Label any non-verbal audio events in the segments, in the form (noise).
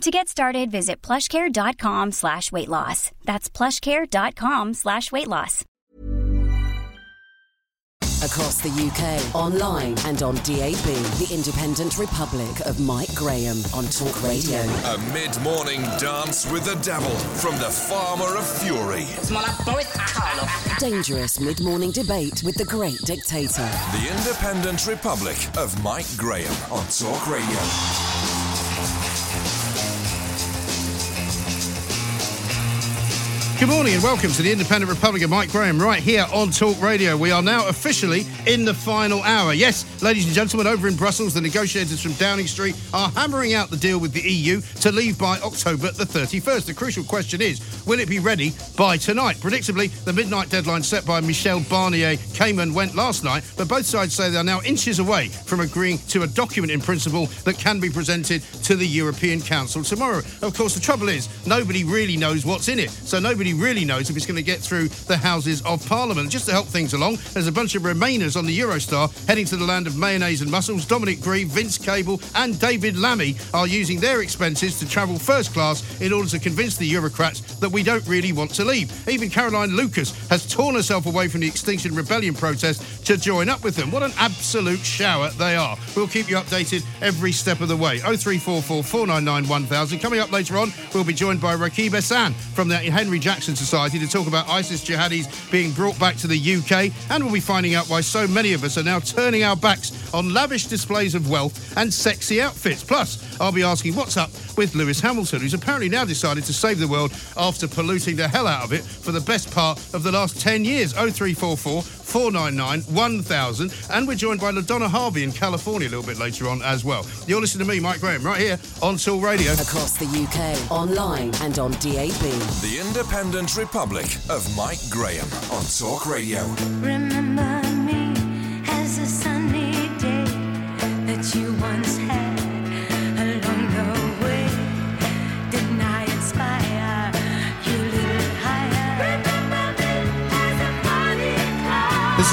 To get started, visit plushcare.com slash weight loss. That's plushcare.com slash weight loss. Across the UK, online and on DAB, the Independent Republic of Mike Graham on Talk Radio. A mid morning dance with the devil from the Farmer of Fury. Dangerous mid-morning debate with the great dictator. The Independent Republic of Mike Graham on Talk Radio. Good morning and welcome to the Independent Republic of Mike Graham right here on Talk Radio. We are now officially in the final hour. Yes, ladies and gentlemen, over in Brussels, the negotiators from Downing Street are hammering out the deal with the EU to leave by October the 31st. The crucial question is, will it be ready by tonight? Predictably, the midnight deadline set by Michel Barnier came and went last night, but both sides say they are now inches away from agreeing to a document in principle that can be presented to the European Council tomorrow. Of course, the trouble is, nobody really knows what's in it, so nobody really knows if it's going to get through the Houses of Parliament. Just to help things along, there's a bunch of Remainers on the Eurostar heading to the land of mayonnaise and mussels. Dominic Grieve, Vince Cable, and David Lammy are using their expenses to travel first class in order to convince the Eurocrats that we don't really want to leave. Even Caroline Lucas has torn herself away from the Extinction Rebellion protest to join up with them. What an absolute shower they are. We'll keep you updated every step of the way. 0344 499 1000. Coming up later on, we'll be joined by Rakib Ehsan from the Henry Jackson Society to talk about ISIS jihadis being brought back to the UK. And we'll be finding out why so many of us are now turning our backs on lavish displays of wealth and sexy outfits. Plus, I'll be asking what's up with Lewis Hamilton, who's apparently now decided to save the world after polluting the hell out of it for the best part of the last 10 years. 0344 499 1000. And we're joined by LaDonna Harvey in California a little bit later on as well. You're listening to me, Mike Graham, right here on Talk Radio. Across the UK, online and on DAB. The Independent Republic of Mike Graham on Talk Radio. Remember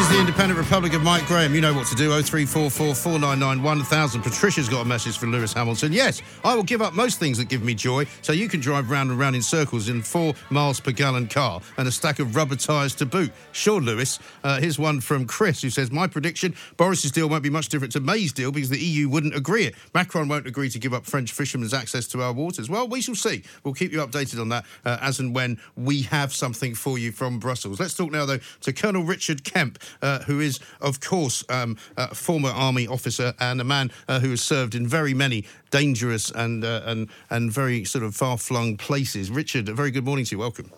is the Independent Republic of Mike Graham. You know what to do. 0344 499 1000. Patricia's got a message for Lewis Hamilton. Yes, I will give up most things that give me joy so you can drive round and round in circles in four miles per gallon car and a stack of rubber tyres to boot. Sure, Lewis. Uh, here's one from Chris who says, My prediction Boris's deal won't be much different to May's deal because the EU wouldn't agree it. Macron won't agree to give up French fishermen's access to our waters. Well, we shall see. We'll keep you updated on that uh, as and when we have something for you from Brussels. Let's talk now, though, to Colonel Richard Kemp, who is, of course, um, a former army officer and a man uh, who has served in very many dangerous and uh, and and very sort of far-flung places. Richard, a very good morning to you. Welcome.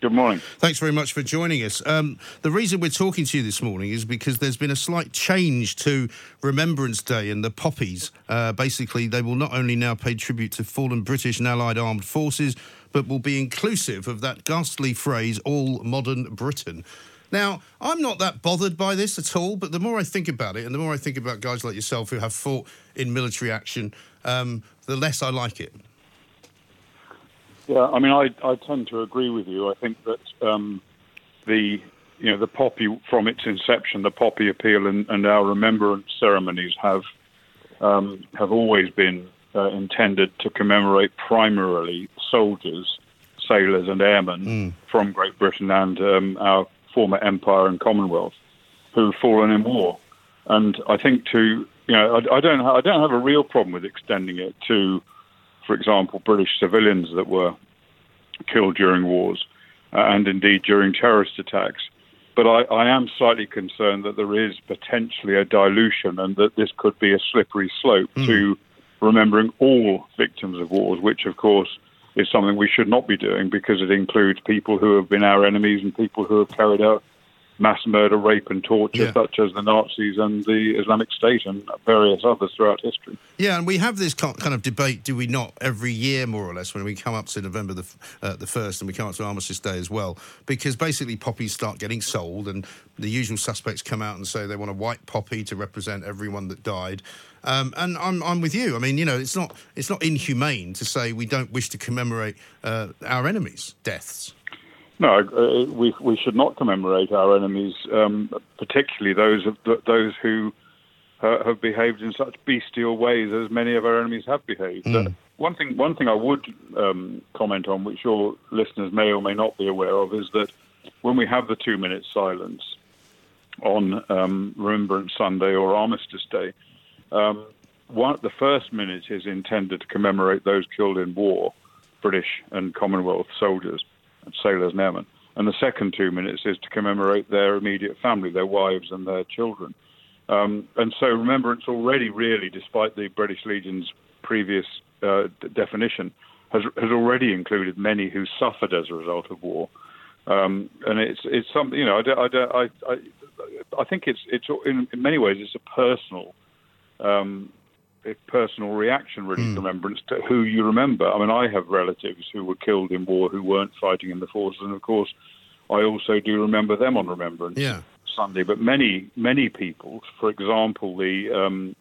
Good morning. Thanks very much for joining us. Um, the reason we're talking to you this morning is because there's been a slight change to Remembrance Day and the poppies. Uh, basically, they will not only now pay tribute to fallen British and Allied armed forces, but will be inclusive of that ghastly phrase, all modern Britain. Now, I'm not that bothered by this at all, but the more I think about it, and the more I think about guys like yourself who have fought in military action, um, the less I like it. Yeah, I mean, I, I tend to agree with you. I think that um, the you know the poppy from its inception, the poppy appeal and, and our remembrance ceremonies have um, have always been uh, intended to commemorate primarily soldiers, sailors, and airmen from Great Britain and um, our former empire and Commonwealth who've fallen in war. And I think to you know I, I don't ha- I don't have a real problem with extending it to, for example, British civilians that were killed during wars uh, and indeed during terrorist attacks. But I, I am slightly concerned that there is potentially a dilution and that this could be a slippery slope to remembering all victims of wars, which of course is something we should not be doing because it includes people who have been our enemies and people who have carried out mass murder, rape, and torture, Yeah. such as the Nazis and the Islamic State and various others throughout history. Yeah, and we have this kind of debate, do we not, every year more or less, when we come up to November the uh, the first, and we come up to Armistice Day as well, because basically poppies start getting sold, and the usual suspects come out and say they want a white poppy to represent everyone that died. Um, and I'm, I'm with you. I mean, you know, it's not it's not inhumane to say we don't wish to commemorate uh, our enemies' deaths. No, uh, we we should not commemorate our enemies, um, particularly those of th- those who uh, have behaved in such bestial ways as many of our enemies have behaved. Uh, one thing, one thing I would um, comment on, which your listeners may or may not be aware of, is that when we have the two-minute silence on um, Remembrance Sunday or Armistice Day, um, one, the first minute is intended to commemorate those killed in war, British and Commonwealth soldiers and sailors and airmen. And the second two minutes is to commemorate their immediate family, their wives and their children. Um, and so remembrance already, really, despite the British Legion's previous uh, d- definition, has, has already included many who suffered as a result of war. Um, and it's it's something you know I, I, I, I think it's it's in, in many ways it's a personal um, a personal reaction really to remembrance to who you remember. I mean I have relatives who were killed in war who weren't fighting in the forces, and of course I also do remember them on Remembrance Yeah. Sunday. But many many people, for example, the um,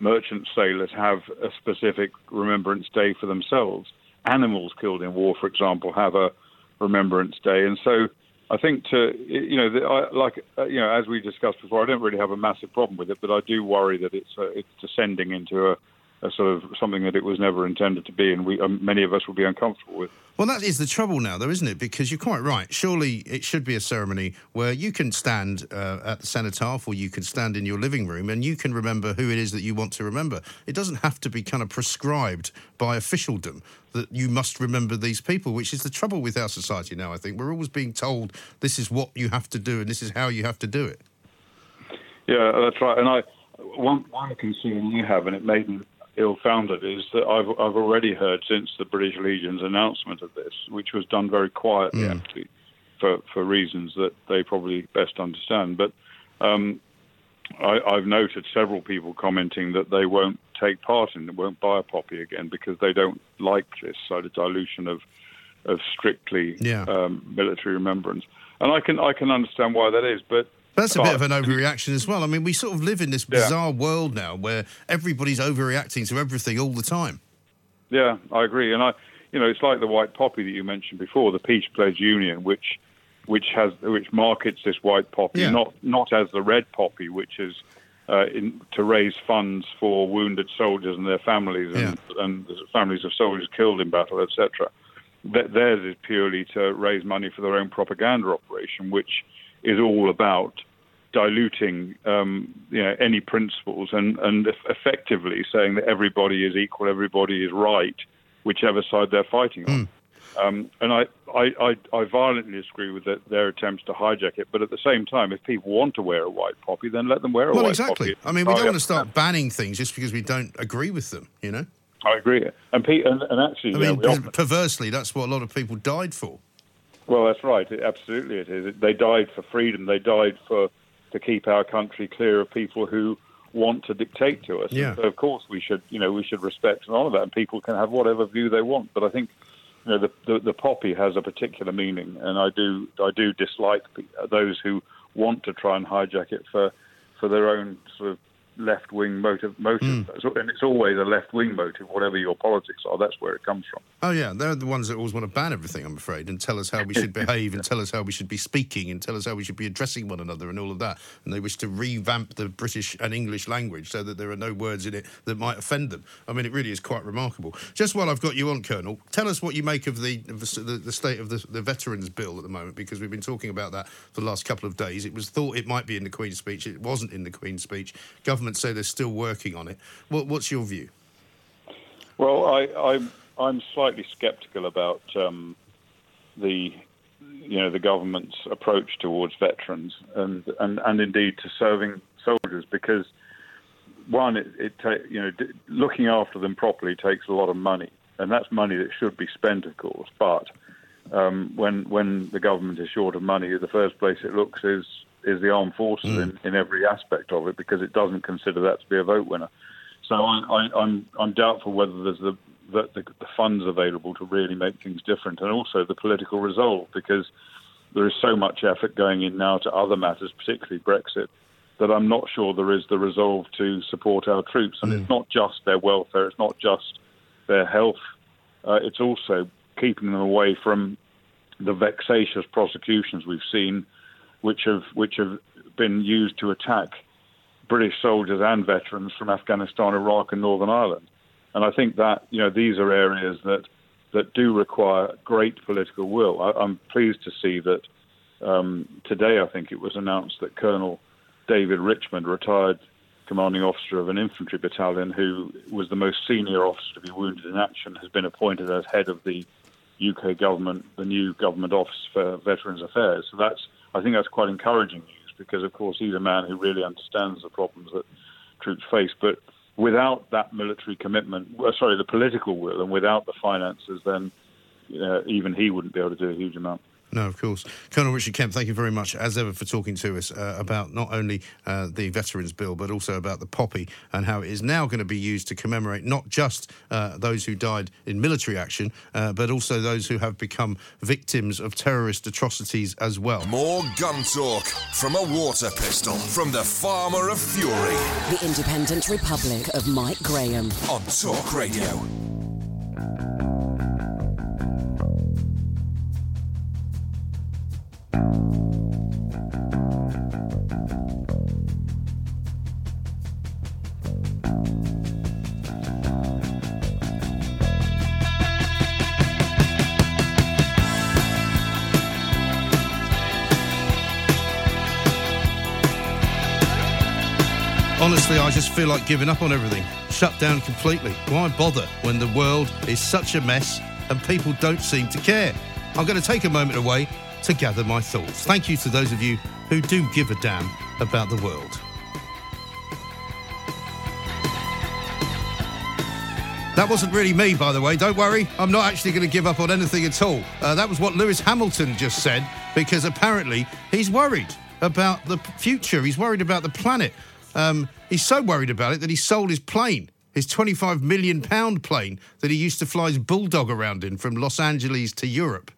merchant sailors have a specific Remembrance Day for themselves. Animals killed in war, for example, have a Remembrance Day, and so I think to you know, the, I, like uh, you know, as we discussed before, I don't really have a massive problem with it, but I do worry that it's uh, it's descending into a, a sort of something that it was never intended to be, and we um, many of us will be uncomfortable with. Well, that is the trouble now, though, isn't it? Because you're quite right. Surely it should be a ceremony where you can stand uh, at the cenotaph or you can stand in your living room and you can remember who it is that you want to remember. It doesn't have to be kind of prescribed by officialdom that you must remember these people, which is the trouble with our society now, I think. We're always being told this is what you have to do and this is how you have to do it. Yeah, that's right. And I one one concern I have, and it may be ill-founded, is that I've I've already heard since the British Legion's announcement of this, which was done very quietly actually, for for reasons that they probably best understand. But um, I, I've noted several people commenting that they won't take part in it, won't buy a poppy again because they don't like this sort of dilution of of strictly Yeah. um, military remembrance. And I can I can understand why that is, but That's a bit of an overreaction as well. I mean, we sort of live in this Yeah. bizarre world now where everybody's overreacting to everything all the time. Yeah, I agree, and I, you know, it's like the white poppy that you mentioned before, the Peace Pledge Union, which, which has which markets this white poppy Yeah. not not as the red poppy, which is uh, in, to raise funds for wounded soldiers and their families and, and the families of soldiers killed in battle, etc. Th- Theirs is purely to raise money for their own propaganda operation, which is all about diluting um, you know, any principles and, and effectively saying that everybody is equal, everybody is right, whichever side they're fighting on. Um, and I, I, I, I violently disagree with the, their attempts to hijack it. But at the same time, if people want to wear a white poppy, then let them wear a Well, white exactly. poppy. Well, exactly. I mean, we don't want to start banning things just because we don't agree with them, you know? I agree. And, pe- and, and actually, I mean, perversely, that's what a lot of people died for. Well, that's right. It, absolutely, it is. They died for freedom. They died for to keep our country clear of people who want to dictate to us. Yeah. So, of course, we should, you know, we should respect and honour that, and people can have whatever view they want. But I think, you know, the, the the poppy has a particular meaning, and I do I do dislike those who want to try and hijack it for for their own sort of left wing motive. motive. Hmm. So- And it's always a left wing motive, whatever your politics are. That's where it comes from. Oh, yeah, they're the ones that always want to ban everything, I'm afraid, and tell us how we should behave and tell us how we should be speaking and tell us how we should be addressing one another and all of that. And they wish to revamp the British and English language so that there are no words in it that might offend them. I mean, it really is quite remarkable. Just while I've got you on, Colonel, tell us what you make of the, of the, the, the state of the, the Veterans Bill at the moment, because we've been talking about that for the last couple of days. It was thought it might be in the Queen's speech, it wasn't in the Queen's speech. Government say they're still working on it. What, what's your view? Well, I, I'm I'm slightly sceptical about um, the you know the government's approach towards veterans and and, and indeed to serving soldiers because one it, it ta- you know d- looking after them properly takes a lot of money and that's money that should be spent of course but um, when when the government is short of money, the first place it looks is is the armed forces in, in every aspect of it because it doesn't consider that to be a vote winner. So I, I, I'm I'm doubtful whether there's the, the the the funds available to really make things different, and also the political resolve because there is so much effort going in now to other matters, particularly Brexit, that I'm not sure there is the resolve to support our troops. And it's not just their welfare, it's not just their health, uh, it's also keeping them away from the vexatious prosecutions we've seen, which have which have been used to attack British soldiers and veterans from Afghanistan, Iraq, and Northern Ireland. And I think that you know these are areas that that do require great political will. I, I'm pleased to see that um, today. I think it was announced that Colonel David Richmond, retired commanding officer of an infantry battalion, who was the most senior officer to be wounded in action, has been appointed as head of the UK government, the new government office for Veterans Affairs. So that's, I think, that's quite encouraging news because, of course, he's a man who really understands the problems that troops face. But without that military commitment, sorry, the political will, and without the finances, then uh, even he wouldn't be able to do a huge amount. No, of course. Colonel Richard Kemp, thank you very much, as ever, for talking to us uh, about not only uh, the Veterans Bill, but also about the poppy and how it is now going to be used to commemorate not just uh, those who died in military action, uh, but also those who have become victims of terrorist atrocities as well. More gun talk from a water pistol from the Farmer of Fury The Independent Republic of Mike Graham. on Talk Radio. Honestly, I just feel like giving up on everything. Shut down completely. Why bother when the world is such a mess and people don't seem to care? I'm going to take a moment away to gather my thoughts. Thank you to those of you who do give a damn about the world. That wasn't really me, by the way. Don't worry, I'm not actually going to give up on anything at all. Uh, that was what Lewis Hamilton just said, because apparently he's worried about the future. He's worried about the planet. Um, he's so worried about it that he sold his plane, his 25 million pound plane that he used to fly his bulldog around in from Los Angeles to Europe.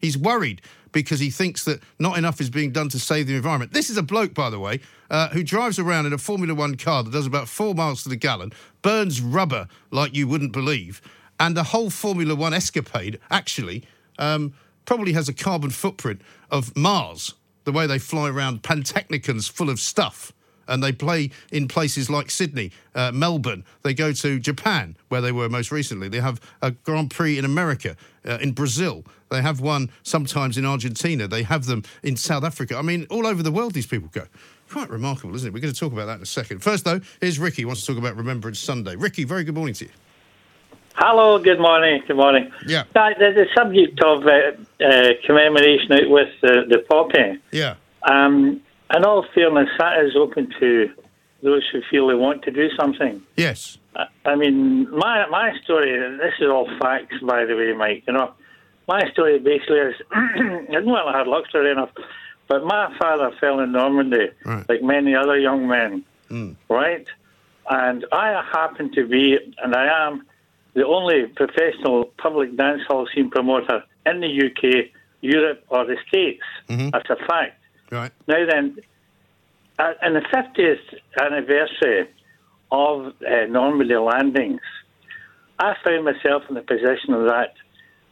He's worried because he thinks that not enough is being done to save the environment. This is a bloke, by the way, uh, who drives around in a Formula One car that does about four miles to the gallon, burns rubber like you wouldn't believe, and the whole Formula One escapade actually um, probably has a carbon footprint of Mars, the way they fly around Pantechnicons full of stuff and they play in places like Sydney, uh, Melbourne. They go to Japan, where they were most recently. They have a Grand Prix in America, uh, in Brazil. They have one sometimes in Argentina. They have them in South Africa. I mean, all over the world, these people go. Quite remarkable, isn't it? We're going to talk about that in a second. First, though, here's Ricky. He wants to talk about Remembrance Sunday. Ricky, very good morning to you. Hello, good morning. Good morning. Yeah. Now, the, the subject of uh, uh, commemoration with the, the poppy, Yeah. um, in all fairness, that is open to those who feel they want to do something. Yes. I- I mean, my my story, this is all facts, by the way, Mike, you know. My story basically is, I didn't want to have luxury enough, but my father fell in Normandy, Right. like many other young men, Mm. right? And I happen to be, and I am, the only professional public dance hall scene promoter in the UK, Europe, or the States. Mhm. That's a fact. Right. Now then, uh, in the 50th anniversary of uh, Normandy landings, I found myself in the position of that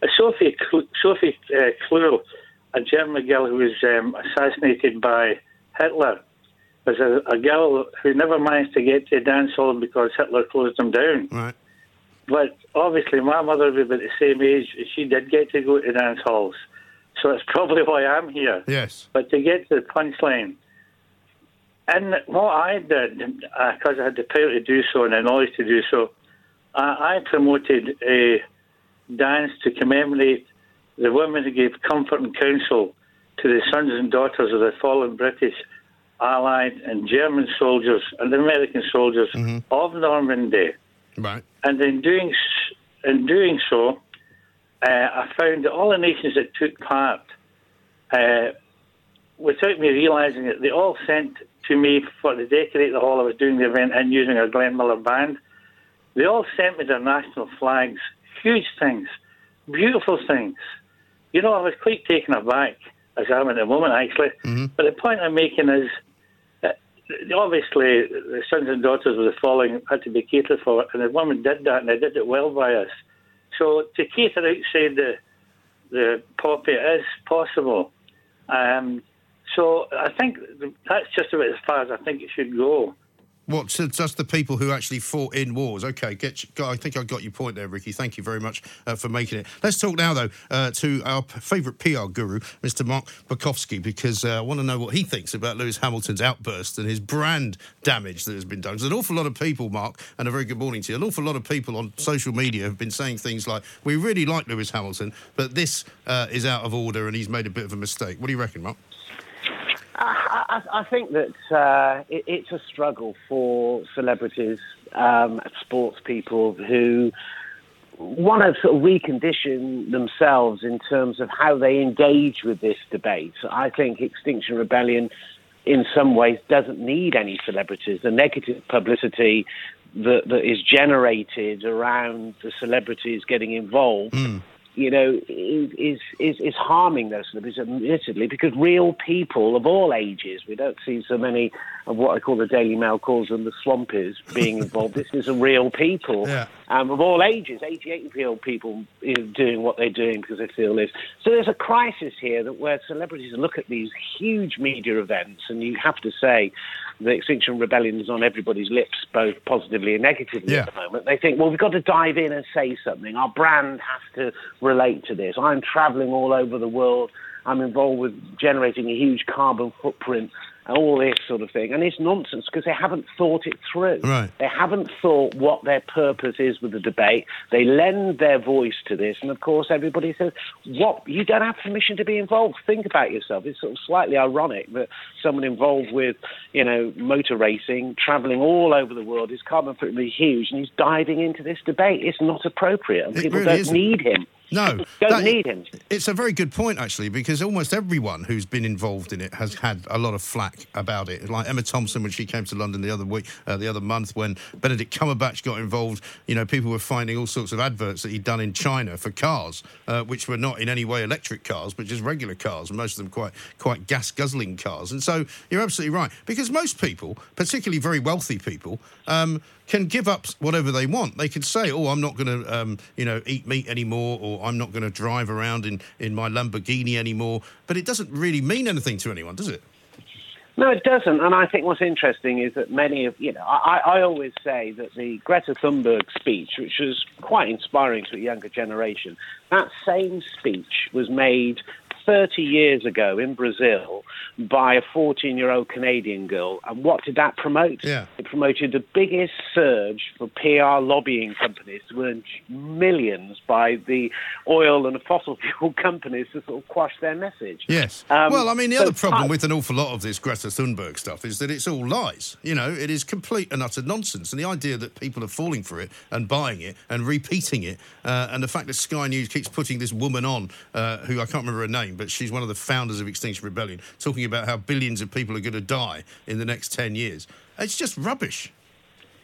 uh, Sophie, Cl- Sophie uh, Kluhl, a German girl who was um, assassinated by Hitler, was a, a girl who never managed to get to a dance hall because Hitler closed them down. Right. But obviously, my mother was about the same age. She did get to go to dance halls. So that's (laughs) probably why I'm here. Yes. But to get to the punchline, and what I did, because uh, I had the power to do so and the knowledge to do so, I, I promoted a dance to commemorate the women who gave comfort and counsel to the sons and daughters of the fallen British, Allied, and German soldiers and American soldiers mm-hmm. of Normandy. Right. And in doing in doing so, uh, I found that all the nations that took part, uh, without me realising it, they all sent to me for to decorate the hall I was doing the event and using a Glenn Miller band. They all sent me their national flags, huge things, beautiful things. You know, I was quite taken aback, as I am at the moment, actually. But the point I'm making is, that obviously, the sons and daughters of the following had to be catered for, and the woman did that, and they did it well by us. So to cater outside the the poppy is possible. Um, so I think that's just about as far as I think it should go. What, so just the people who actually fought in wars? Okay, get, you- I think I got your point there, Ricky. Thank you very much uh, for making it. Let's talk now, though, uh, to our favourite PR guru, Mr. Mark Borkowski, because uh, I want to know what he thinks about Lewis Hamilton's outburst and his brand damage that has been done. There's an awful lot of people, Mark, and a very good morning to you. An awful lot of people on social media have been saying things like, "We really like Lewis Hamilton, but this uh, is out of order and he's made a bit of a mistake." What do you reckon, Mark? I, I, I think that uh, it, it's a struggle for celebrities, um, sports people who want to sort of recondition themselves in terms of how they engage with this debate. I think Extinction Rebellion, in some ways, doesn't need any celebrities. The negative publicity that, that is generated around the celebrities getting involved you know, is, is, is, is harming those celebrities, admittedly, because real people of all ages, we don't see so many of what I call the Daily Mail calls them the swampies being involved. this is a real people (laughs) Yeah. um, of all ages, 88 year old people doing what they're doing because they feel this. So there's a crisis here that where celebrities look at these huge media events, and you have to say the Extinction Rebellion is on everybody's lips, both positively and negatively Yeah. at the moment. They think, well, we've got to dive in and say something. Our brand has to relate to this. I'm traveling all over the world. I'm involved with generating a huge carbon footprint and all this sort of thing. And it's nonsense because they haven't thought it through. Right. They haven't thought what their purpose is with the debate. They lend their voice to this, and of course, everybody says, "What? You don't have permission to be involved. Think about yourself." It's sort of slightly ironic that someone involved with, you know, motor racing, travelling all over the world, his carbon footprint is huge, and he's diving into this debate. It's not appropriate, and It people really don't isn't. need him. No, (laughs) Don't that- need him. It's a very good point, actually, because almost everyone who's been involved in it has had a lot of flack about it. Like Emma Thompson when she came to London the other week, uh, the other month, when Benedict Cumberbatch got involved. You know, people were finding all sorts of adverts that he'd done in China for cars, uh, which were not in any way electric cars, but just regular cars, and most of them quite quite gas guzzling cars. And so you're absolutely right, because most people, particularly very wealthy people. Um, can give up whatever they want. They can say, "Oh, I'm not going to, um, you know, eat meat anymore," or "I'm not going to drive around in in my Lamborghini anymore." But it doesn't really mean anything to anyone, does it? No, it doesn't. And I think what's interesting is that many of, you know, I, I always say that the Greta Thunberg speech, which was quite inspiring to a younger generation, that same speech was made 30 years ago in Brazil by a 14 year old Canadian girl. And what did that promote? Yeah. It promoted the biggest surge for PR lobbying companies to earn millions by the oil and fossil (laughs) fuel companies to sort of quash their message. Yes. Um, well, I mean, the so other problem part- with an awful lot of this Greta Thunberg stuff is that it's all lies. You know, it is complete and utter nonsense. And the idea that people are falling for it and buying it and repeating it, uh, and the fact that Sky News keeps putting this woman on, uh, who I can't remember her name, but she's one of the founders of Extinction Rebellion, talking about how billions of people are going to die in the next 10 years. It's just rubbish.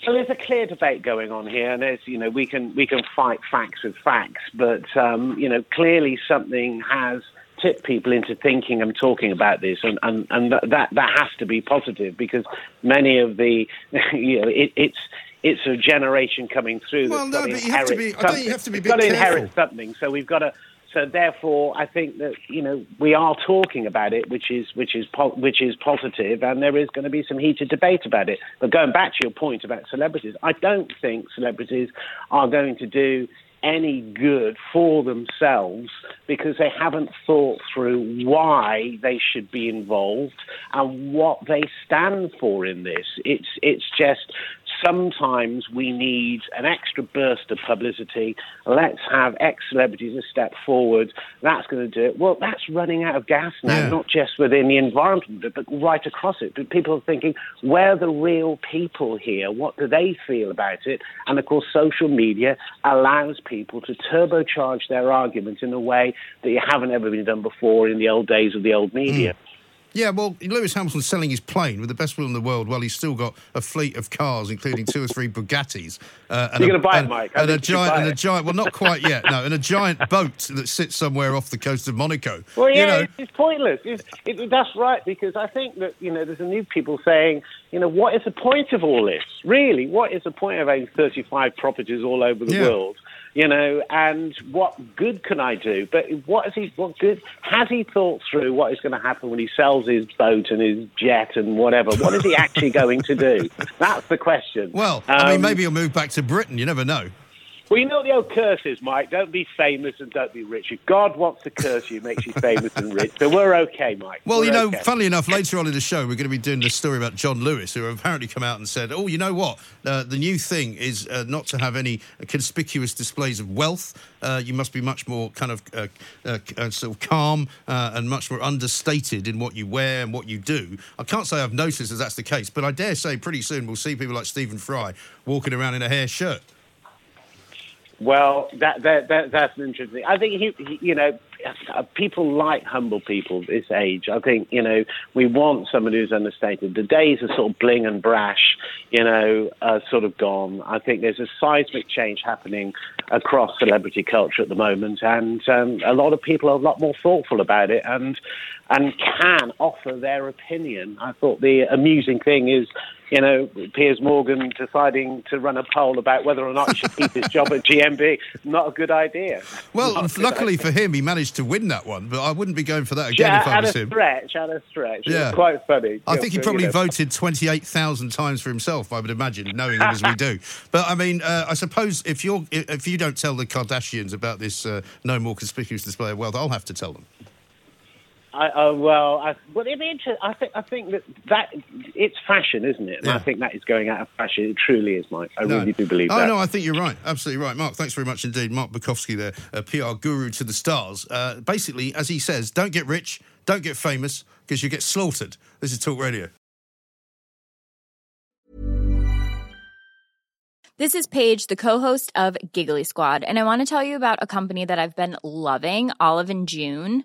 So there's a clear debate going on here, and there's you know we can we can fight facts with facts, but um, you know clearly something has tipped people into thinking and talking about this, and and, and that, that has to be positive because many of the (laughs) you know it, it's. It's a generation coming through. Well, no, but you have to be- I think you have to be We've got to inherit something, so we've got to. So therefore, I think that you know we are talking about it, which is which is which is positive, and there is going to be some heated debate about it. But going back to your point about celebrities, I don't think celebrities are going to do any good for themselves because they haven't thought through why they should be involved and what they stand for in this. It's it's just sometimes we need an extra burst of publicity. Let's have ex celebrities a step forward. That's going to do it. Well, that's running out of gas now, Yeah. not just within the environment, but, right across it. But people are thinking, where are the real people here? What do they feel about it? And of course, social media allows people to turbocharge their argument in a way that you haven't ever been done before in the old days of the old media. Hmm. Yeah, well, Lewis Hamilton's selling his plane with the best will in the world while he's still got a fleet of cars, including two or three Bugattis. Uh, and You're a- gonna buy it, Mike. I And a you giant, and a giant, well, not (laughs) quite yet, no, and a giant boat that sits somewhere off the coast of Monaco. Well, You yeah, know, it's, it's pointless. It's, it, that's right, because I think that, you know, there's a new people saying, you know, what is the point of all this? Really, what is the point of having 35 properties all over the Yeah. world? You know, and what good can I do? But what is he? What good has he thought through? What is going to happen when he sells his boat and his jet and whatever? What is he actually going to do? (laughs) That's the question. well, I mean, Um, maybe he'll move back to Britain. You never know. Well, you know what the old curse is, Mike. Don't be famous and don't be rich. If God wants to curse you, makes you famous and rich. So we're okay, Mike. Well, We're you know, okay. funnily enough, later on in the show, we're going to be doing the story about John Lewis, who apparently come out and said, "Oh, you know what? Uh, the new thing is uh, not to have any conspicuous displays of wealth. Uh, you must be much more kind of uh, uh, uh, sort of calm uh, and much more understated in what you wear and what you do." I can't say I've noticed that that's the case, but I dare say pretty soon we'll see people like Stephen Fry walking around in a hair shirt. Well, that, that, that that's interesting. I think he, he, you know, people like humble people this age. I think you know we want someone who's understated. The days of sort of bling and brash, you know, are sort of gone. I think there's a seismic change happening across celebrity culture at the moment, and um, a lot of people are a lot more thoughtful about it and and can offer their opinion. I thought the amusing thing is you know, Piers Morgan deciding to run a poll about whether or not he should keep his job at GMB. Not a good idea. Well, good luckily idea. for him, he managed to win that one, but I wouldn't be going for that again Yeah, if I was him. at a stretch, at a stretch. Yeah. quite funny. I Yeah, think he probably you know. voted 28,000 times for himself, I would imagine, knowing him as we (laughs) do. But I mean, uh, I suppose if you're if you don't tell the Kardashians about this uh, no more conspicuous display of wealth, I'll have to tell them. I, uh, well, I, well, it'd be interesting. I think I think that that it's fashion, isn't it? And Yeah. I think that is going out of fashion. It truly is, Mike. I No. really do believe that. oh, that. no, I think you're right. Absolutely right. Mark, thanks very much indeed. Mark Borkowski there, a PR guru to the stars. Uh, basically, as he says, don't get rich, don't get famous, because you get slaughtered. This is Talk Radio. This is Paige, the co-host of Giggly Squad, and I want to tell you about a company that I've been loving, Olive and June.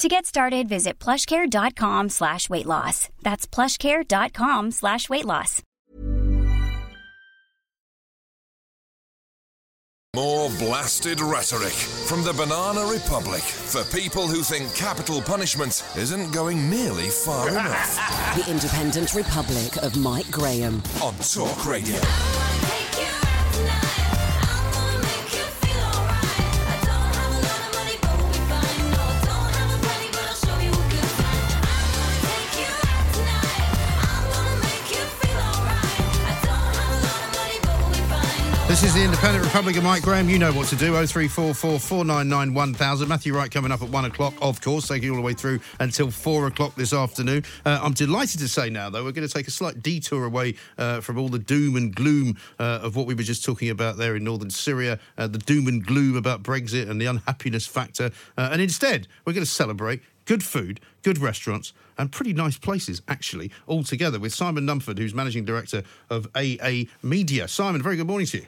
To get started, visit plushcare.com slash weight loss. That's plushcare.com slash weight loss. More blasted rhetoric from the Banana Republic for people who think capital punishment isn't going nearly far enough. (laughs) The Independent Republic of Mike Graham. On Talk Radio. Is the Independent Republic of Mike Graham. You know what to do. 0344 499 1000. Matthew Wright coming up at 1 o'clock, of course, taking all the way through until 4 o'clock this afternoon. Uh, I'm delighted to say now, though, we're going to take a slight detour away uh, from all the doom and gloom uh, of what we were just talking about there in northern Syria, uh, the doom and gloom about Brexit and the unhappiness factor. Uh, and instead, we're going to celebrate good food, good restaurants, and pretty nice places, actually, all together with Simon Numphud, who's Managing Director of AA Media. Simon, very good morning to you.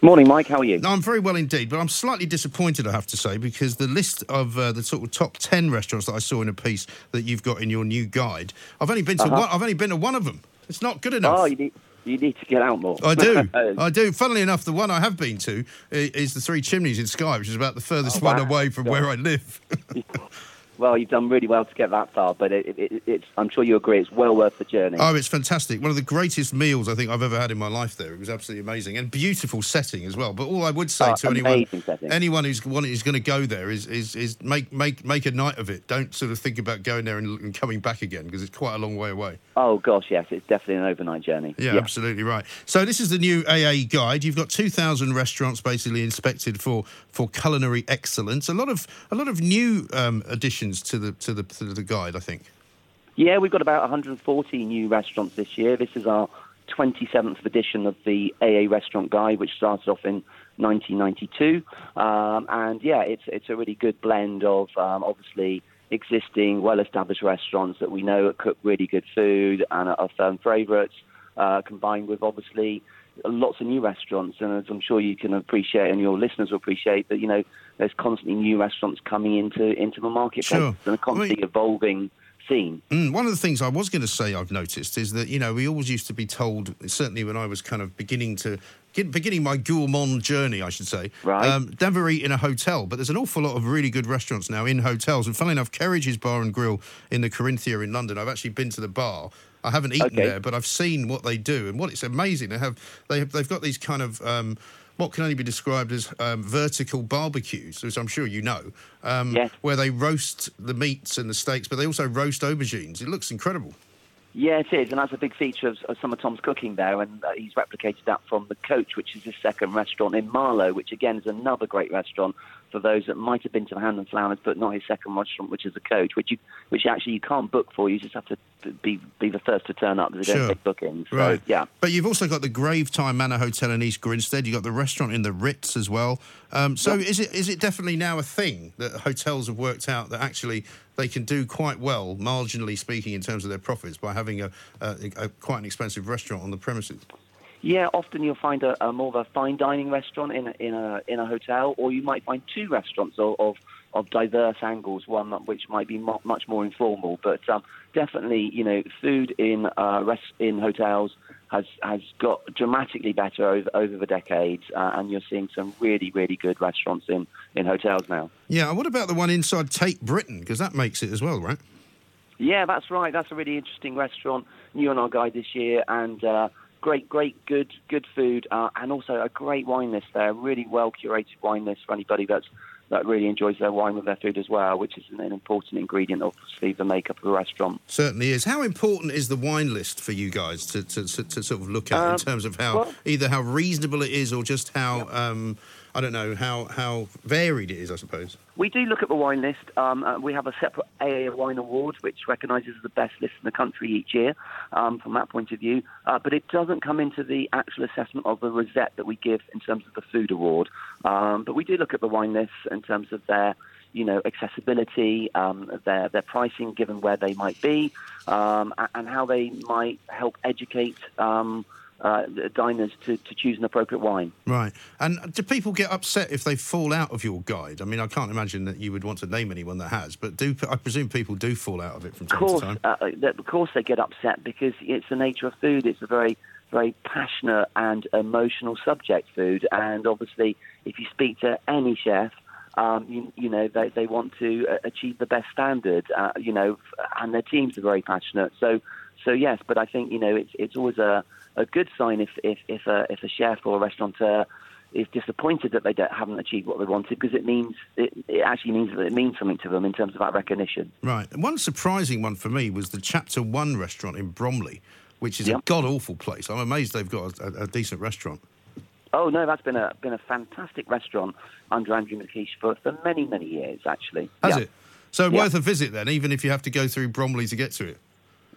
Morning, Mike. How are you? No, I'm very well indeed, but I'm slightly disappointed, I have to say, because the list of uh, the sort of top ten restaurants that I saw in a piece that you've got in your new guide, I've only been to Uh-huh. one. I've only been to one of them. It's not good enough. Oh, you need, you need to get out more. I do. (laughs) I do. Funnily enough, the one I have been to is the Three Chimneys in Skye, which is about the furthest Oh, one wow. away from where I live. (laughs) (laughs) well, you've done really well to get that far, but it, it, it's, I'm sure you agree it's well worth the journey. Oh, it's fantastic. One of the greatest meals I think I've ever had in my life there. It was absolutely amazing and beautiful setting as well. But all I would say Oh, to anyone setting. anyone who's who's going to go there is, is is make make make a night of it. Don't sort of think about going there and, and coming back again because it's quite a long way away. Oh, gosh, yes, it's definitely an overnight journey. Yeah, absolutely right. So this is the new AA guide. You've got 2,000 restaurants basically inspected for for culinary excellence. A lot of a lot of new um, additions to the to the to the guide, I think. Yeah, we've got about 140 new restaurants this year. This is our 27th edition of the AA Restaurant Guide, which started off in 1992. Um, and yeah, it's it's a really good blend of um, obviously existing, well-established restaurants that we know cook really good food and are firm favourites, uh, combined with obviously lots of new restaurants. And as I'm sure you can appreciate, and your listeners will appreciate, that you know there's constantly new restaurants coming into into the marketplace Sure. and a constantly evolving scene. Mm, one of the things I was going to say I've noticed is that you know we always used to be told, certainly when I was kind of beginning to beginning my gourmand journey, I should say, Right. um, never eat in a hotel. But there's an awful lot of really good restaurants now in hotels. And funnily enough, Kerridge's Bar and Grill in the Corinthia in London. I've actually been to the bar. I haven't eaten Okay. there, but I've seen what they do, and what it's amazing. They have they have, they've got these kind of um, what can only be described as um, vertical barbecues, which I'm sure you know, um, Yes. where they roast the meats and the steaks, but they also roast aubergines. It looks incredible. Yeah, it is, and that's a big feature of, of some of Tom's cooking there, and uh, he's replicated that from the Coach, which is his second restaurant in Marlow, which again is another great restaurant for those that might have been to the Hand and Flowers, but not his second restaurant, which is the Coach, which you, which actually you can't book for. You just have to be be the first to turn up. They don't Sure. take bookings. So, Right. yeah. But you've also got the Gravetye Manor Hotel in East Grinstead. You've got the restaurant in the Ritz as well. Um, so is it is it definitely now a thing that hotels have worked out that actually they can do quite well, marginally speaking, in terms of their profits by having a, a, a quite an expensive restaurant on the premises? Yeah, often you'll find a, a more of a fine dining restaurant in a, in a in a hotel, or you might find two restaurants of of, of diverse angles. One which might be mo- much more informal, but um, definitely, you know, food in uh, rest in hotels has has got dramatically better over over the decades, uh, and you're seeing some really really good restaurants in in hotels now. Yeah. What about the one inside Tate Britain? Because that makes it as well, right? Yeah, that's right. That's a really interesting restaurant, new on our guide this year, and uh, great, great, good, good food, uh, and also a great wine list there. Really well curated wine list for anybody that's that really enjoys their wine with their food as well, which is an, an important ingredient, obviously, the makeup of a restaurant. Certainly is. How important is the wine list for you guys to, to, to, to sort of look at in Um, terms of how well- either how reasonable it is or just how um, I don't know how how varied it is, I suppose. We do look at the wine list. Um, uh, we have a separate AA Wine Award, which recognises the best list in the country each year um, from that point of view. Uh, but it doesn't come into the actual assessment of the rosette that we give in terms of the food award. Um, but we do look at the wine lists in terms of their, you know, accessibility, um, their their pricing given where they might be, um, and how they might help educate um, uh, diners to, to choose an appropriate wine. Right. And do people get upset if they fall out of your guide? I mean, I can't imagine that you would want to name anyone that has, but do I presume people do fall out of it from time course, to time? uh, of course, they get upset because it's the nature of food. It's a very, very passionate and emotional subject, food. And obviously, if you speak to any chef, um, you, you know they, they want to uh, achieve the best standard. Uh, you know, and their teams are very passionate. So, so yes. But I think you know it's it's always a, a good sign if if if a if a chef or a restaurateur is disappointed that they haven't achieved what they wanted because it means it, it actually means that it means something to them in terms of that recognition. Right. And one surprising one for me was the Chapter One restaurant in Bromley, which is a god awful place. I'm amazed they've got a, a, a decent restaurant. Oh no, that's been a been a fantastic restaurant under Andrew McLeish for, for many many years actually. Has yeah. it? So Yeah. worth a visit then, even if you have to go through Bromley to get to it.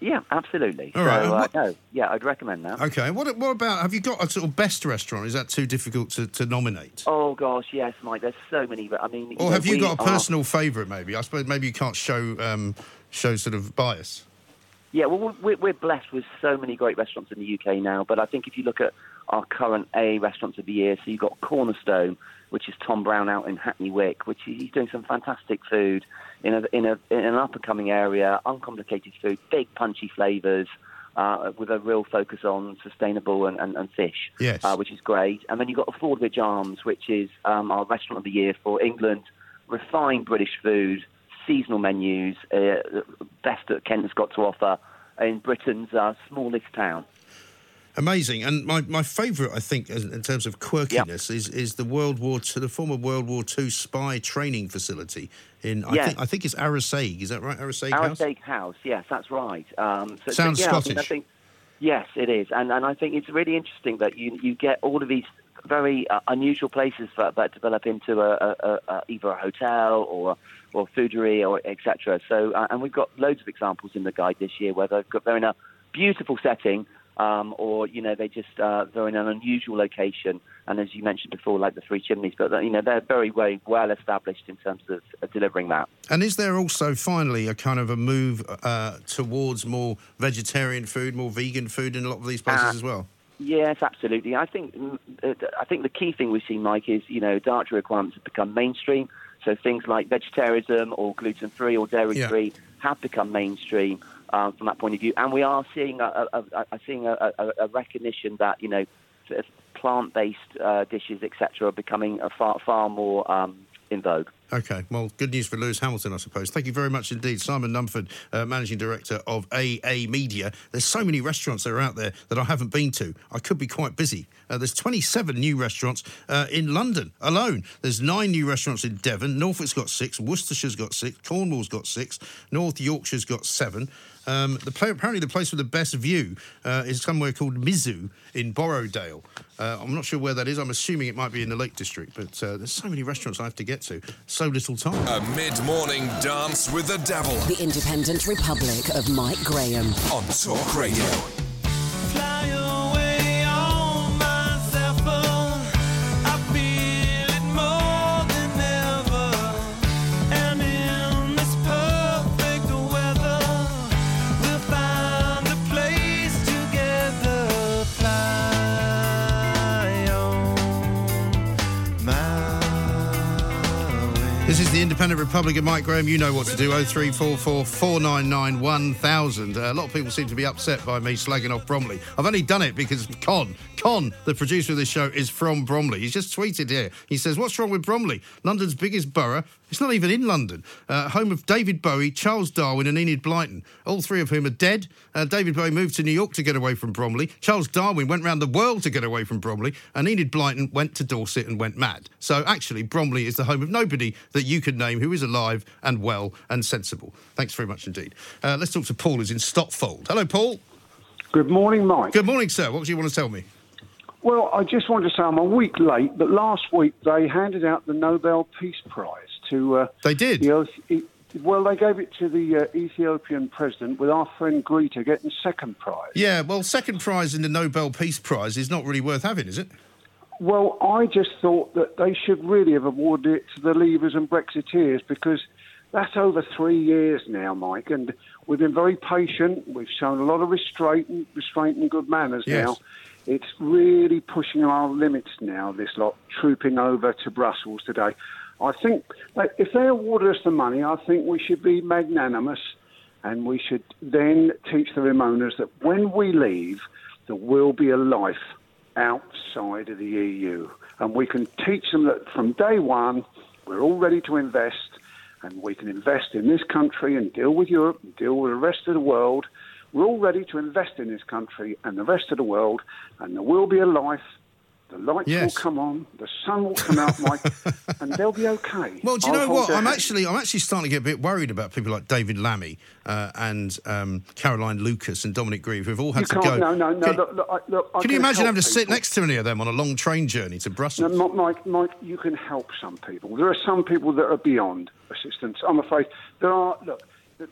Yeah, absolutely. All so, right, uh, what- no, yeah, I'd recommend that. Okay. What what about? Have you got a sort of best restaurant? Is that too difficult to, to nominate? Oh gosh, yes, Mike. There's so many. But I mean, Or know, have you got a are- personal favourite? Maybe I suppose maybe you can't show um, show sort of bias. Yeah, well, we're, we're blessed with so many great restaurants in the UK now. But I think if you look at our current A restaurants of the year, so you've got Cornerstone, which is Tom Brown out in Hackney Wick, which he- he's doing some fantastic food in a in a in an up and coming area, uncomplicated food, big punchy flavours. Uh, with a real focus on sustainable and, and, and fish, Yes. uh, which is great. And then you've got Affordwich Arms, which is um, our restaurant of the year for England. Refined British food, seasonal menus, uh, best that Kent has got to offer in Britain's uh, smallest town. Amazing. And my, my favourite, I think, in terms of quirkiness, is, is the World War II, the former World War II spy training facility in I Yeah. think I think it's Arisaig. Is that right? Arisaig House. Our house, yes, that's right. Um, so, Sounds so, yeah, I mean, I Scottish. think, yes, it is, and and I think it's really interesting that you you get all of these very uh, unusual places that, that develop into a, a, a, a either a hotel or or foodery or etc. So uh, and we've got loads of examples in the guide this year where they've got they're in a beautiful setting. Um, or you know they just uh, they're in an unusual location, and as you mentioned before, like the Three Chimneys, but you know they're very very well established in terms of uh, delivering that. And is there also finally a kind of a move uh, towards more vegetarian food, more vegan food in a lot of these places Uh, as well? Yes, absolutely. I think mm, I think the key thing we've seen, Mike, is you know dietary requirements have become mainstream. So things like vegetarianism or gluten free or dairy free have become mainstream um, from that point of view, and we are seeing a, a, a, seeing a, a, recognition that you know plant based uh, dishes etc. are becoming a far far more um, in vogue. Okay, well, good news for Lewis Hamilton, I suppose. Thank you very much indeed. Simon Numphud, uh, Managing Director of AA Media. There's so many restaurants that are out there that I haven't been to. I could be quite busy. Uh, there's 27 new restaurants uh, in London alone. There's nine new restaurants in Devon. Norfolk's got six. Worcestershire's got six. Cornwall's got six. North Yorkshire's got seven. Um, the pla- apparently, the place with the best view uh, is somewhere called Mizu in Borrowdale. Uh, I'm not sure where that is. I'm assuming it might be in the Lake District, but uh, there's so many restaurants I have to get to. So little time. A mid morning dance with the devil The Independent Republic of Mike Graham. on Talk Radio. Independent Republic of Mike Graham. You know what to do. 0344 499 1000. Uh, a lot of people seem to be upset by me slagging off Bromley. I've only done it because Con, Con, the producer of this show, is from Bromley. He's just tweeted here. He says, What's wrong with Bromley? London's biggest borough. It's not even in London. Uh, home of David Bowie, Charles Darwin, and Enid Blyton. All three of whom are dead. Uh, David Bowie moved to New York to get away from Bromley. Charles Darwin went round the world to get away from Bromley. And Enid Blyton went to Dorset and went mad. So actually, Bromley is the home of nobody that you could name who is alive and well and sensible. Thanks very much indeed. Uh, let's talk to Paul, who's in Stotfold. Hello, Paul. Good morning, Mike. Good morning, sir. What do you want to tell me? Well, I just wanted to say I'm a week late, but last week they handed out the Nobel Peace Prize to. Uh, they did. The, well, they gave it to the uh, Ethiopian president, with our friend Greta getting second prize. Yeah, well, second prize in the Nobel Peace Prize is not really worth having, is it? Well, I just thought that they should really have awarded it to the Leavers and Brexiteers because that's over three years now, Mike, and we've been very patient. We've shown a lot of restraint and, restraint and good manners Yes. now. It's really pushing our limits now, this lot, trooping over to Brussels today. I think if they awarded us the money, I think we should be magnanimous and we should then teach the Remoaners that when we leave, there will be a life outside of the EU. And we can teach them that from day one, we're all ready to invest and we can invest in this country and deal with Europe and deal with the rest of the world. We're all ready to invest in this country and the rest of the world, and there will be a life The lights Yes. will come on, the sun will come out, Mike, (laughs) and they'll be okay. Well, do you I'll know what? I'm actually, I'm actually starting to get a bit worried about people like David Lammy uh, and um, Caroline Lucas and Dominic Grieve, who've all had You to go. No, no, no. Can, look, look, look, I can you imagine having to sit next to any of them on a long train journey to Brussels? No, Mike, Mike, you can help some people. There are some people that are beyond assistance. I'm afraid there are. Look,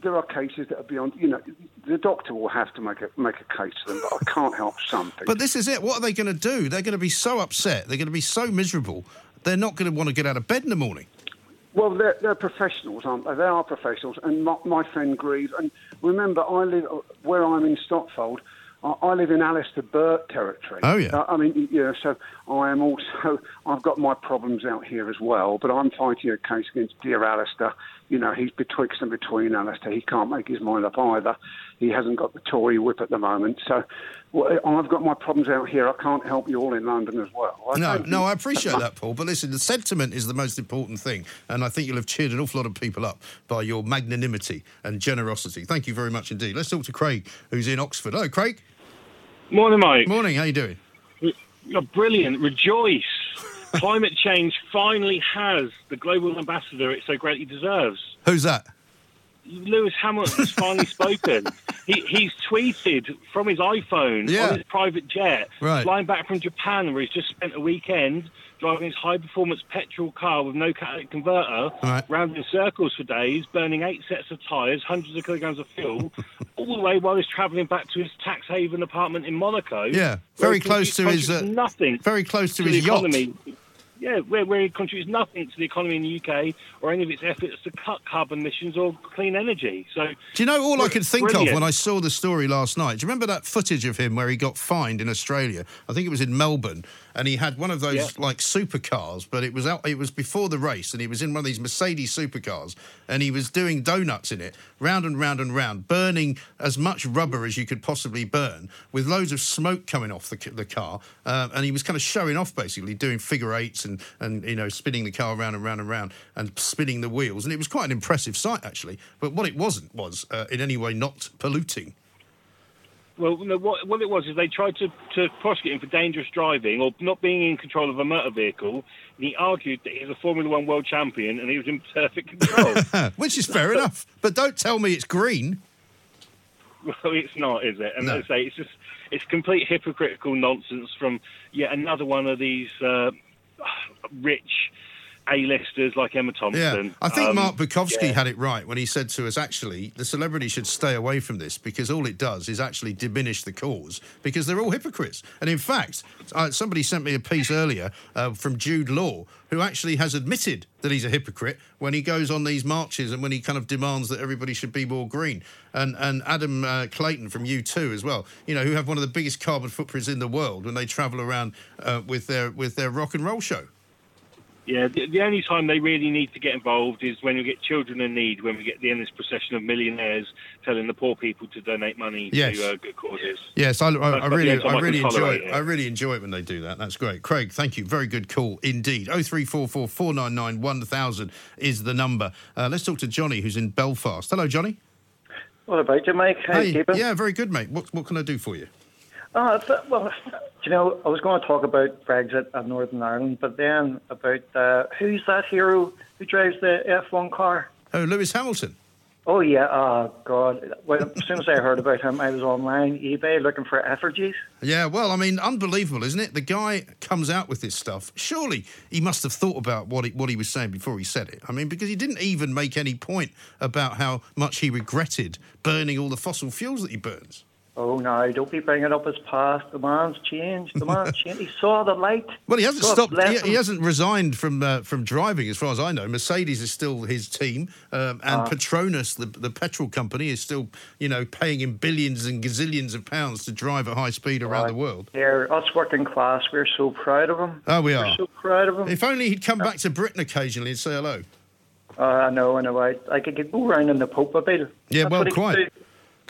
there are cases that are beyond. You know, the doctor will have to make a make a case to them, but I can't help some people. But this is it. What are they going to do? They're going to be so upset. They're going to be so miserable. They're not going to want to get out of bed in the morning. Well, they're, they're professionals, aren't they? They are professionals. And my, my friend Grieve, and remember, I live where I'm in Stotfold. I, I live in Alistair Burt territory. Oh, yeah. Uh, I mean, you know, so I am also. (laughs) I've got my problems out here as well, but I'm fighting a case against dear Alistair. You know, he's betwixt and between Alistair. He can't make his mind up either. He hasn't got the Tory whip at the moment. So well, I've got my problems out here. I can't help you all in London as well. I No, no. I appreciate that, Paul. But listen, the sentiment is the most important thing, and I think you'll have cheered an awful lot of people up by your magnanimity and generosity. Thank you very much indeed. Let's talk to Craig, who's in Oxford. Hello, Craig. Morning, Mike. Morning. How are you doing? You're brilliant. Rejoice. Climate change finally has the global ambassador it so greatly deserves. Who's that? Lewis Hamilton has finally spoken. He, he's tweeted from his iPhone Yeah. on his private jet, Right. flying back from Japan, where he's just spent a weekend driving his high-performance petrol car with no catalytic converter, Right. round in circles for days, burning eight sets of tyres, hundreds of kilograms of fuel, (laughs) all the way while he's travelling back to his tax haven apartment in Monaco. Yeah, very close to his, uh, nothing Very close to to his the yacht. economy. Yeah, where, where it contributes nothing to the economy in the UK or any of its efforts to cut carbon emissions or clean energy. So, Do you know all I could think Brilliant. of when I saw the story last night? Do you remember that footage of him where he got fined in Australia? I think it was in Melbourne, and he had one of those Yeah. like supercars, but it was out. It was before the race, and he was in one of these Mercedes supercars, and he was doing donuts in it, round and round and round, burning as much rubber as you could possibly burn, with loads of smoke coming off the, the car, uh, and he was kind of showing off basically, doing figure eights and and you know spinning the car around and round and round and spinning the wheels, and it was quite an impressive sight actually. But what it wasn't was uh, in any way not polluting. Well, no, what, what it was is they tried to, to prosecute him for dangerous driving or not being in control of a motor vehicle. And he argued that he's a Formula One world champion and he was in perfect control. (laughs) Which is fair enough. But don't tell me it's green. well, it's not, is it? And No. as I say, it's just it's complete hypocritical nonsense from yet another one of these uh, rich A-listers like Emma Thompson. Yeah, I think Um, Mark Borkowski yeah. had it right when he said to us, actually, the celebrity should stay away from this because all it does is actually diminish the cause because they're all hypocrites. And in fact, uh, somebody sent me a piece earlier uh, from Jude Law who actually has admitted that he's a hypocrite when he goes on these marches and when he kind of demands that everybody should be more green. And and Adam uh, Clayton from U2 as well, you know, who have one of the biggest carbon footprints in the world when they travel around uh, with their with their rock and roll show. Yeah, the, the only time they really need to get involved is when we get children in need, when we get the endless procession of millionaires telling the poor people to donate money Yes. to uh, good causes. Yes, I, I, That's I really, I I really can enjoy it. it. I really enjoy it when they do that. That's great, Craig. Thank you. Very good call indeed. Oh three four four four nine nine one thousand is the number. Uh, let's talk to Johnny, who's in Belfast. Hello, Johnny. What about you, Mike? How Hey, keeping? yeah, very good, mate. What what can I do for you? Oh, it's- well, (laughs) you know, I was going to talk about Brexit and Northern Ireland, but then about uh, who's that hero who drives the F1 car? Oh, Lewis Hamilton. Oh, yeah. Oh, God. Well, as soon as I heard about him, I was online, eBay, looking for effigies. Yeah, well, I mean, unbelievable, isn't it? The guy comes out with this stuff. Surely he must have thought about what he, what he was saying before he said it. I mean, because he didn't even make any point about how much he regretted burning all the fossil fuels that he burns. Oh, no, don't be bringing up his past. The man's changed. The man's (laughs) changed. He saw the light. Well, he hasn't God stopped. He, he hasn't resigned from uh, from driving, as far as I know. Mercedes is still his team, um, and Ah. Petronas, the the petrol company, is still you know paying him billions and gazillions of pounds to drive at high speed around the world. Here, us working class, we're so proud of him. Oh, we We're so proud of him. If only he'd come back to Britain occasionally and say hello. Uh, I know, I know. I, I could go around in the Pope a bit. Yeah, That's well, quite.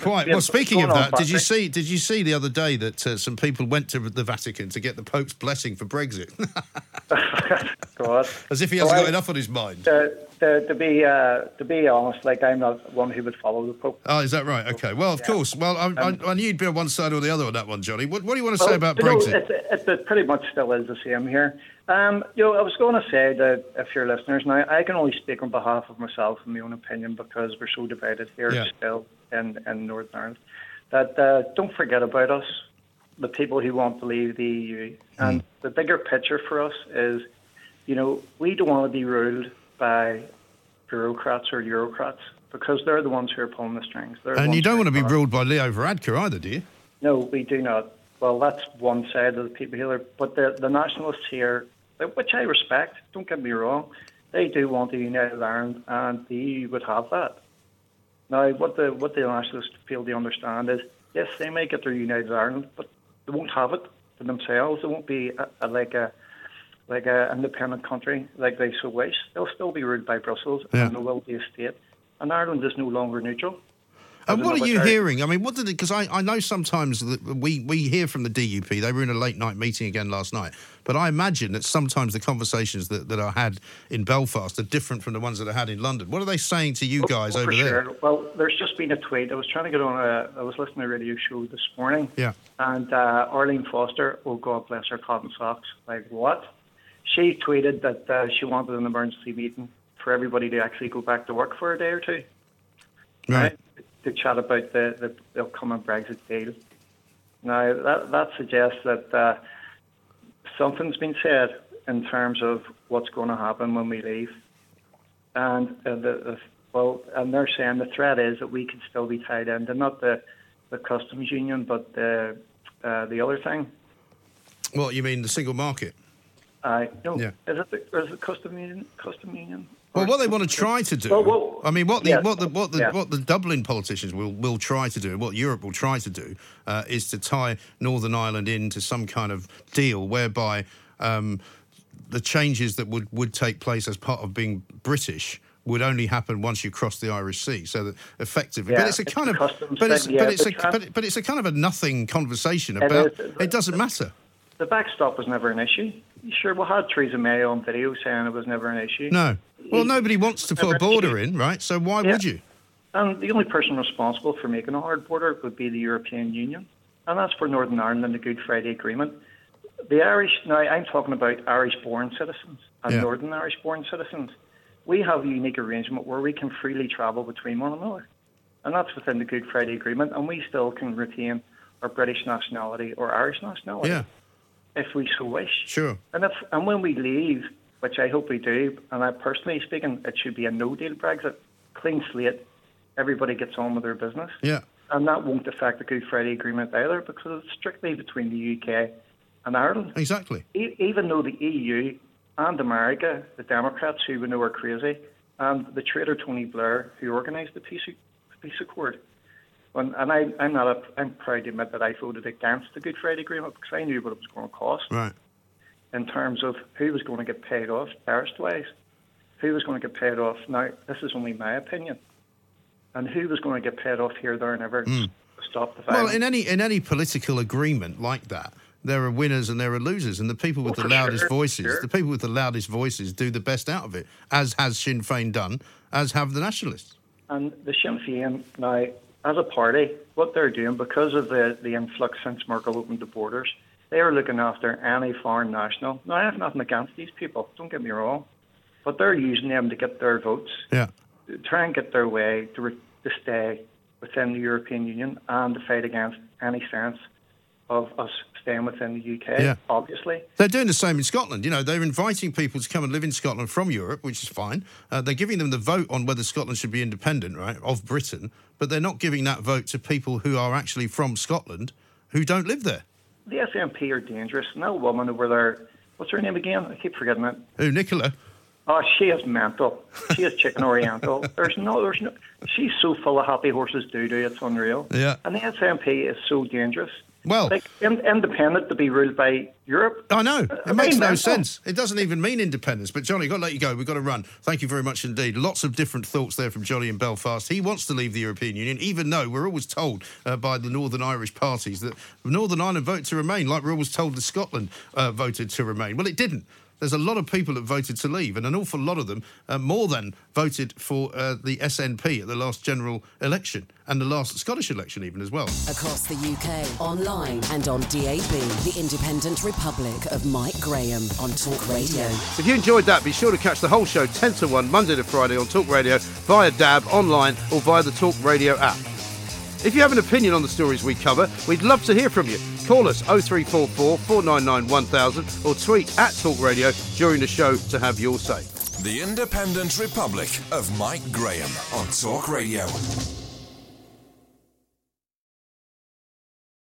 Quite. Yeah, Well, speaking of on, that, did you see? Did you see the other day that uh, some people went to the Vatican to get the Pope's blessing for Brexit, (laughs) (laughs) God. as if he hasn't Well, got enough on his mind? Uh, to, to be uh, to be honest, like I'm not one who would follow the Pope. Oh, is that right? Okay. Well, of course. Well, I, I, I knew you'd be on one side or the other on that one, Johnny. What, what do you want to say about know, Brexit? it, it, it pretty much still is the same here. Um, you know, I was going to say that if your listeners now, I can only speak on behalf of myself and my own opinion because we're so divided here Yeah. still in, in Northern Ireland. That uh, don't forget about us, the people who want to leave the EU. And the bigger picture for us is, you know, we don't want to be ruled by bureaucrats or Eurocrats because they're the ones who are pulling the strings. They're the And you don't want to be ruled by Leo Varadkar either, do you? no, we do not. Well, that's one side of the people here. But the, the nationalists here, which I respect, don't get me wrong, they do want a united Ireland, and the EU would have that. Now, what the what the nationalists fail to understand is, yes, they may get their united Ireland, but they won't have it for themselves. It won't be a, a, like a like a independent country like they so wish. They'll still be ruled by Brussels, Yeah. and there will be a state. And Ireland is no longer neutral. And what are you hearing? I mean, what did it? Because I, I know sometimes that we, we hear from the DUP. They were in a late night meeting again last night. But I imagine that sometimes the conversations that, that are had in Belfast are different from the ones that are had in London. What are they saying to you guys Oh, over for there? Well, there's just been a tweet. I was trying to get on a. I was listening to a radio show this morning, Yeah. and uh, Arlene Foster, oh God bless her cotton socks, like what? She tweeted that uh, she wanted an emergency meeting for everybody to actually go back to work for a day or two Right. To chat about the, the, the upcoming Brexit deal. Now, that, that suggests that uh, something's been said in terms of what's going to happen when we leave. And uh, the, the, well, and they're saying the threat is that we could still be tied into not the, the customs union, but the, uh, the other thing. Well, you mean the single market? I no, Yeah. is it the, is it custom union? Custom union? Well, what they want to try to do, Well, well, I mean, what the yes, what the what the yeah. what the Dublin politicians will will try to do, what Europe will try to do, uh, is to tie Northern Ireland into some kind of deal whereby um, the changes that would would take place as part of being British would only happen once you cross the Irish Sea. So that effectively, Yeah, but it's a it's kind of, but it's thing, yeah, but it's a but, but it's a kind of a nothing conversation about. It doesn't matter. The backstop was never an issue. Sure, we had Theresa May on video saying it was never an issue. No. Well, nobody wants to put a border in, right? So why would you? And the only person responsible for making a hard border would be the European Union. And that's for Northern Ireland and the Good Friday Agreement. The Irish, now I'm talking about Irish born citizens and Yeah. Northern Irish born citizens. We have a unique arrangement where we can freely travel between one another. And that's within the Good Friday Agreement. And we still can retain our British nationality or Irish nationality Yeah, if we so wish. sure. And if and when we leave, which I hope we do, and I personally speaking, it should be a no deal Brexit, clean slate, everybody gets on with their business. Yeah. And that won't affect the Good Friday Agreement either because it's strictly between the UK and Ireland. Exactly. E- even though the EU and America, the Democrats who we know are crazy, and the traitor Tony Blair who organised the peace, peace accord. When, and I, I'm not. A, I'm proud to admit that I voted against the Good Friday Agreement because I knew what it was going to cost Right. in terms of who was going to get paid off terrorist-wise, who was going to get paid off. Now, this is only my opinion, and who was going to get paid off here, there, and ever hmm. to stop the violence. Well, in any in any political agreement like that, there are winners and there are losers, and the people with Oh, the loudest sure, voices, sure. the people with the loudest voices, do the best out of it, as has Sinn Féin done, as have the nationalists. And the Sinn Féin now, as a party, what they're doing because of the, the influx since Merkel opened the borders, they are looking after any foreign national. Now, I have nothing against these people. Don't get me wrong, but they're using them to get their votes, Yeah. to try and get their way to, re- to stay within the European Union and to fight against any sense of us staying within the UK. Yeah. Obviously, They're doing the same in Scotland. You know, they're inviting people to come and live in Scotland from Europe, which is fine. Uh, they're giving them the vote on whether Scotland should be independent, right, of Britain, but they're not giving that vote to people who are actually from Scotland who don't live there. the SNP are dangerous. That woman over there, what's her name again? I keep forgetting it. Who, Nicola? Oh, she is mental. She is chicken oriental. (laughs) There's no, there's no. She's so full of happy horses doo doo. It's unreal. Yeah. And the SNP is so dangerous. Well, like in, independent to be ruled by Europe. I know. Are It makes they no sense. It doesn't even mean independence. But Johnny, got to let you go. We've got to run. Thank you very much indeed. Lots of different thoughts there from Johnny in Belfast. He wants to leave the European Union, even though we're always told uh, by the Northern Irish parties that Northern Ireland voted to remain, like we're always told that Scotland uh, voted to remain. Well, it didn't. There's a lot of people that voted to leave, and an awful lot of them, uh, more than voted for uh, the SNP at the last general election and the last Scottish election, even as well. Across the UK, online and on DAB, the Independent Republic of Mike Graham on Talk Radio. If you enjoyed that, be sure to catch the whole show 10 to 1 Monday to Friday on Talk Radio via DAB, online, or via the Talk Radio app. If you have an opinion on the stories we cover, we'd love to hear from you. Call us 0344 499 1000 or tweet at Talk Radio during the show to have your say. The Independent Republic of Mike Graham on Talk Radio.